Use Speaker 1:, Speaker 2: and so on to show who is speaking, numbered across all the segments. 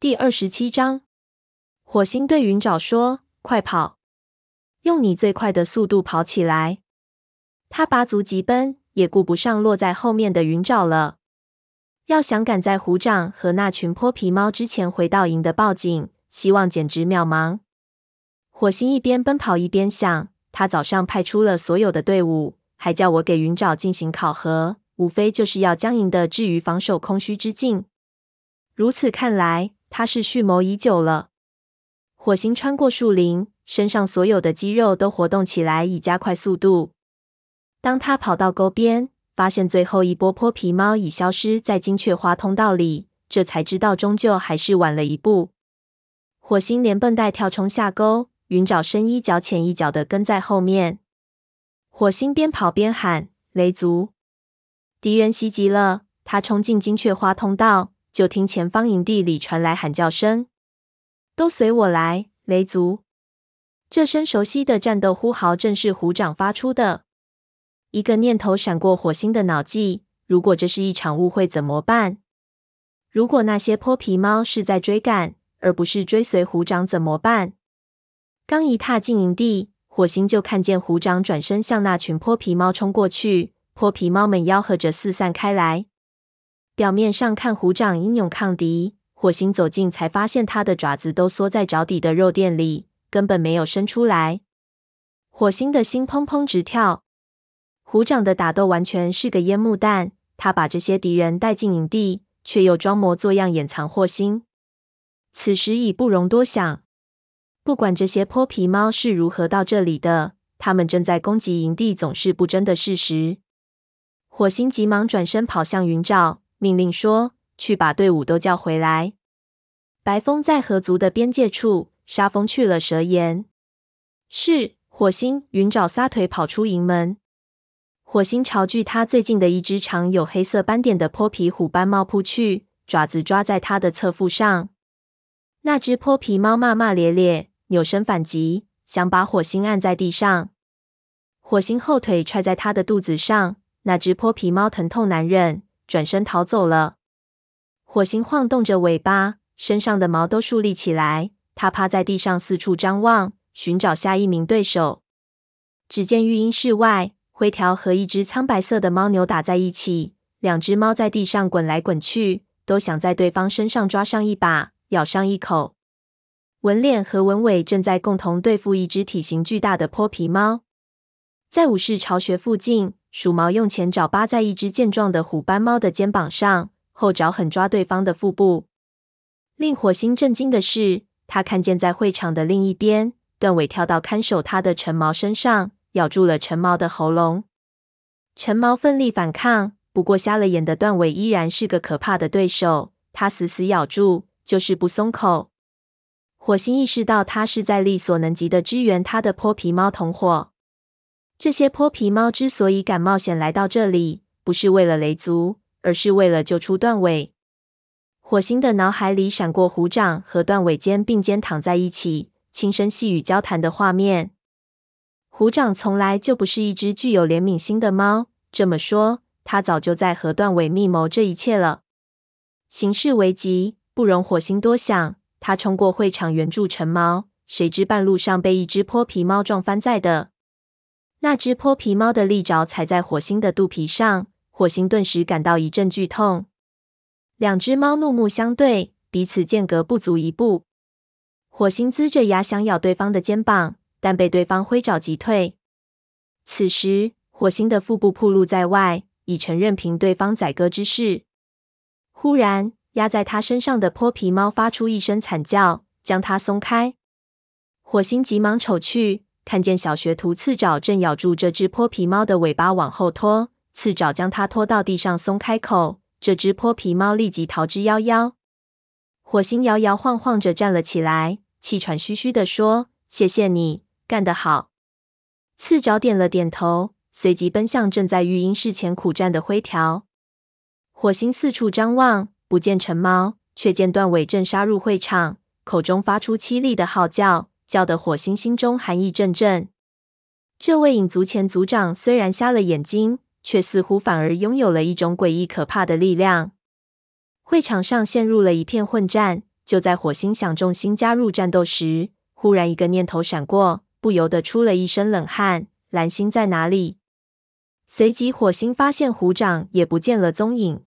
Speaker 1: 第二十七章，火星对云沼说：“快跑，用你最快的速度跑起来！”他拔足疾奔，也顾不上落在后面的云沼了。要想赶在虎掌和那群泼皮猫之前回到营的报警，希望简直渺茫。火星一边奔跑一边想：他早上派出了所有的队伍，还叫我给云沼进行考核，无非就是要将营的置于防守空虚之境。如此看来，他是蓄谋已久了。火星穿过树林，身上所有的肌肉都活动起来，以加快速度。当他跑到沟边，发现最后一波泼皮猫已消失在金雀花通道里，这才知道终究还是晚了一步。火星连蹦带跳冲下沟，云沼深一脚浅一脚的跟在后面。火星边跑边喊：“雷族，敌人袭击了！”他冲进金雀花通道。就听前方营地里传来喊叫声：“都随我来，雷族！”这声熟悉的战斗呼号正是虎掌发出的。一个念头闪过火星的脑际：如果这是一场误会怎么办？如果那些泼皮猫是在追赶，而不是追随虎掌怎么办？刚一踏进营地，火星就看见虎掌转身向那群泼皮猫冲过去，泼皮猫们吆喝着四散开来。表面上看，虎掌英勇抗敌。火星走近才发现，他的爪子都缩在脚底的肉垫里，根本没有伸出来。火星的心砰砰直跳。虎掌的打斗完全是个烟幕弹。他把这些敌人带进营地，却又装模作样掩藏火星。此时已不容多想。不管这些泼皮猫是如何到这里的，他们正在攻击营地，总是不争的事实。火星急忙转身跑向云沼。命令说：“去把队伍都叫回来。”白风在河族的边界处，杀风去了蛇岩。是火星，云爪撒腿跑出营门。火星朝距他最近的一只长有黑色斑点的泼皮虎斑猫扑去，爪子抓在他的侧腹上。那只泼皮猫骂骂咧咧，扭身反击，想把火星按在地上。火星后腿踹在他的肚子上，那只泼皮猫疼痛难忍。转身逃走了。火星晃动着尾巴，身上的毛都竖立起来。他趴在地上四处张望，寻找下一名对手。只见育婴室外，灰条和一只苍白色的猫扭打在一起。两只猫在地上滚来滚去，都想在对方身上抓上一把，咬上一口。文脸和文尾正在共同对付一只体型巨大的泼皮猫。在武士巢穴附近。鼠毛用前爪扒在一只健壮的虎斑猫的肩膀上，后爪狠抓对方的腹部。令火星震惊的是，他看见在会场的另一边，段尾跳到看守他的陈毛身上，咬住了陈毛的喉咙。陈毛奋力反抗，不过瞎了眼的段尾依然是个可怕的对手。他死死咬住，就是不松口。火星意识到，他是在力所能及的支援他的泼皮猫同伙。这些泼皮猫之所以敢冒险来到这里，不是为了雷族，而是为了救出断尾。火星的脑海里闪过虎掌和断尾肩并肩躺在一起，轻声细语交谈的画面。虎掌从来就不是一只具有怜悯心的猫，这么说，他早就在和断尾密谋这一切了。形势危急，不容火星多想，他冲过会场援助陈毛，谁知半路上被一只泼皮猫撞翻在的。那只泼皮猫的利爪踩在火星的肚皮上，火星顿时感到一阵剧痛。两只猫怒目相对，彼此间隔不足一步。火星龇着牙想咬对方的肩膀，但被对方挥爪击退。此时，火星的腹部暴露在外，已成任凭对方宰割之势。忽然，压在他身上的泼皮猫发出一声惨叫，将他松开。火星急忙瞅去。看见小学徒刺爪正咬住这只泼皮猫的尾巴往后拖，刺爪将它拖到地上松开口，这只泼皮猫立即逃之夭夭。火星摇摇晃晃着站了起来，气喘吁吁地说：“谢谢你，干得好。”刺爪点了点头，随即奔向正在育婴室前苦战的灰条。火星四处张望，不见陈猫，却见断尾正杀入会场，口中发出凄厉的号叫。叫得火星心中寒意阵阵。这位影族前族长虽然瞎了眼睛，却似乎反而拥有了一种诡异可怕的力量。会场上陷入了一片混战，就在火星想重新加入战斗时，忽然一个念头闪过，不由得出了一身冷汗。蓝星在哪里？随即，火星发现虎掌也不见了踪影。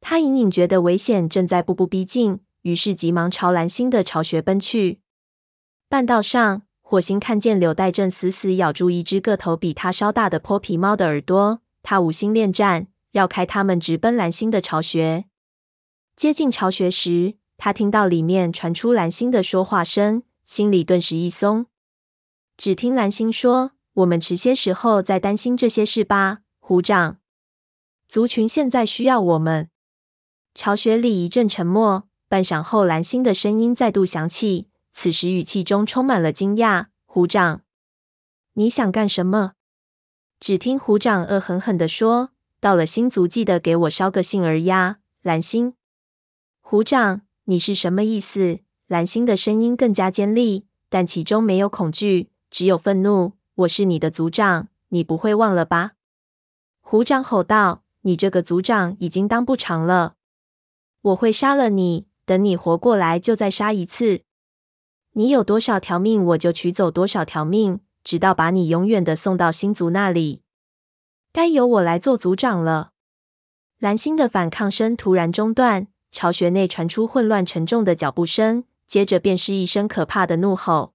Speaker 1: 他隐隐觉得危险正在步步逼近，于是急忙朝蓝星的巢穴奔去。半道上，火星看见柳带正死死咬住一只个头比他稍大的泼皮猫的耳朵，他无心恋战，绕开它们，直奔蓝星的巢穴。接近巢穴时，他听到里面传出蓝星的说话声，心里顿时一松。只听蓝星说：“我们迟些时候再担心这些事吧，虎掌。族群现在需要我们。”巢穴里一阵沉默，半晌后，蓝星的声音再度响起，此时语气中充满了惊讶：“虎掌，你想干什么？”只听虎掌恶狠狠地说：“到了新族，记得给我捎个信儿呀，蓝星。”虎掌，你是什么意思？蓝星的声音更加尖利，但其中没有恐惧，只有愤怒。我是你的族长，你不会忘了吧？虎掌吼道：“你这个族长已经当不长了，我会杀了你。等你活过来，就再杀一次。你有多少条命，我就取走多少条命，直到把你永远的送到星族那里。该由我来做族长了。”蓝星的反抗声突然中断。巢穴内传出混乱沉重的脚步声，接着便是一声可怕的怒吼。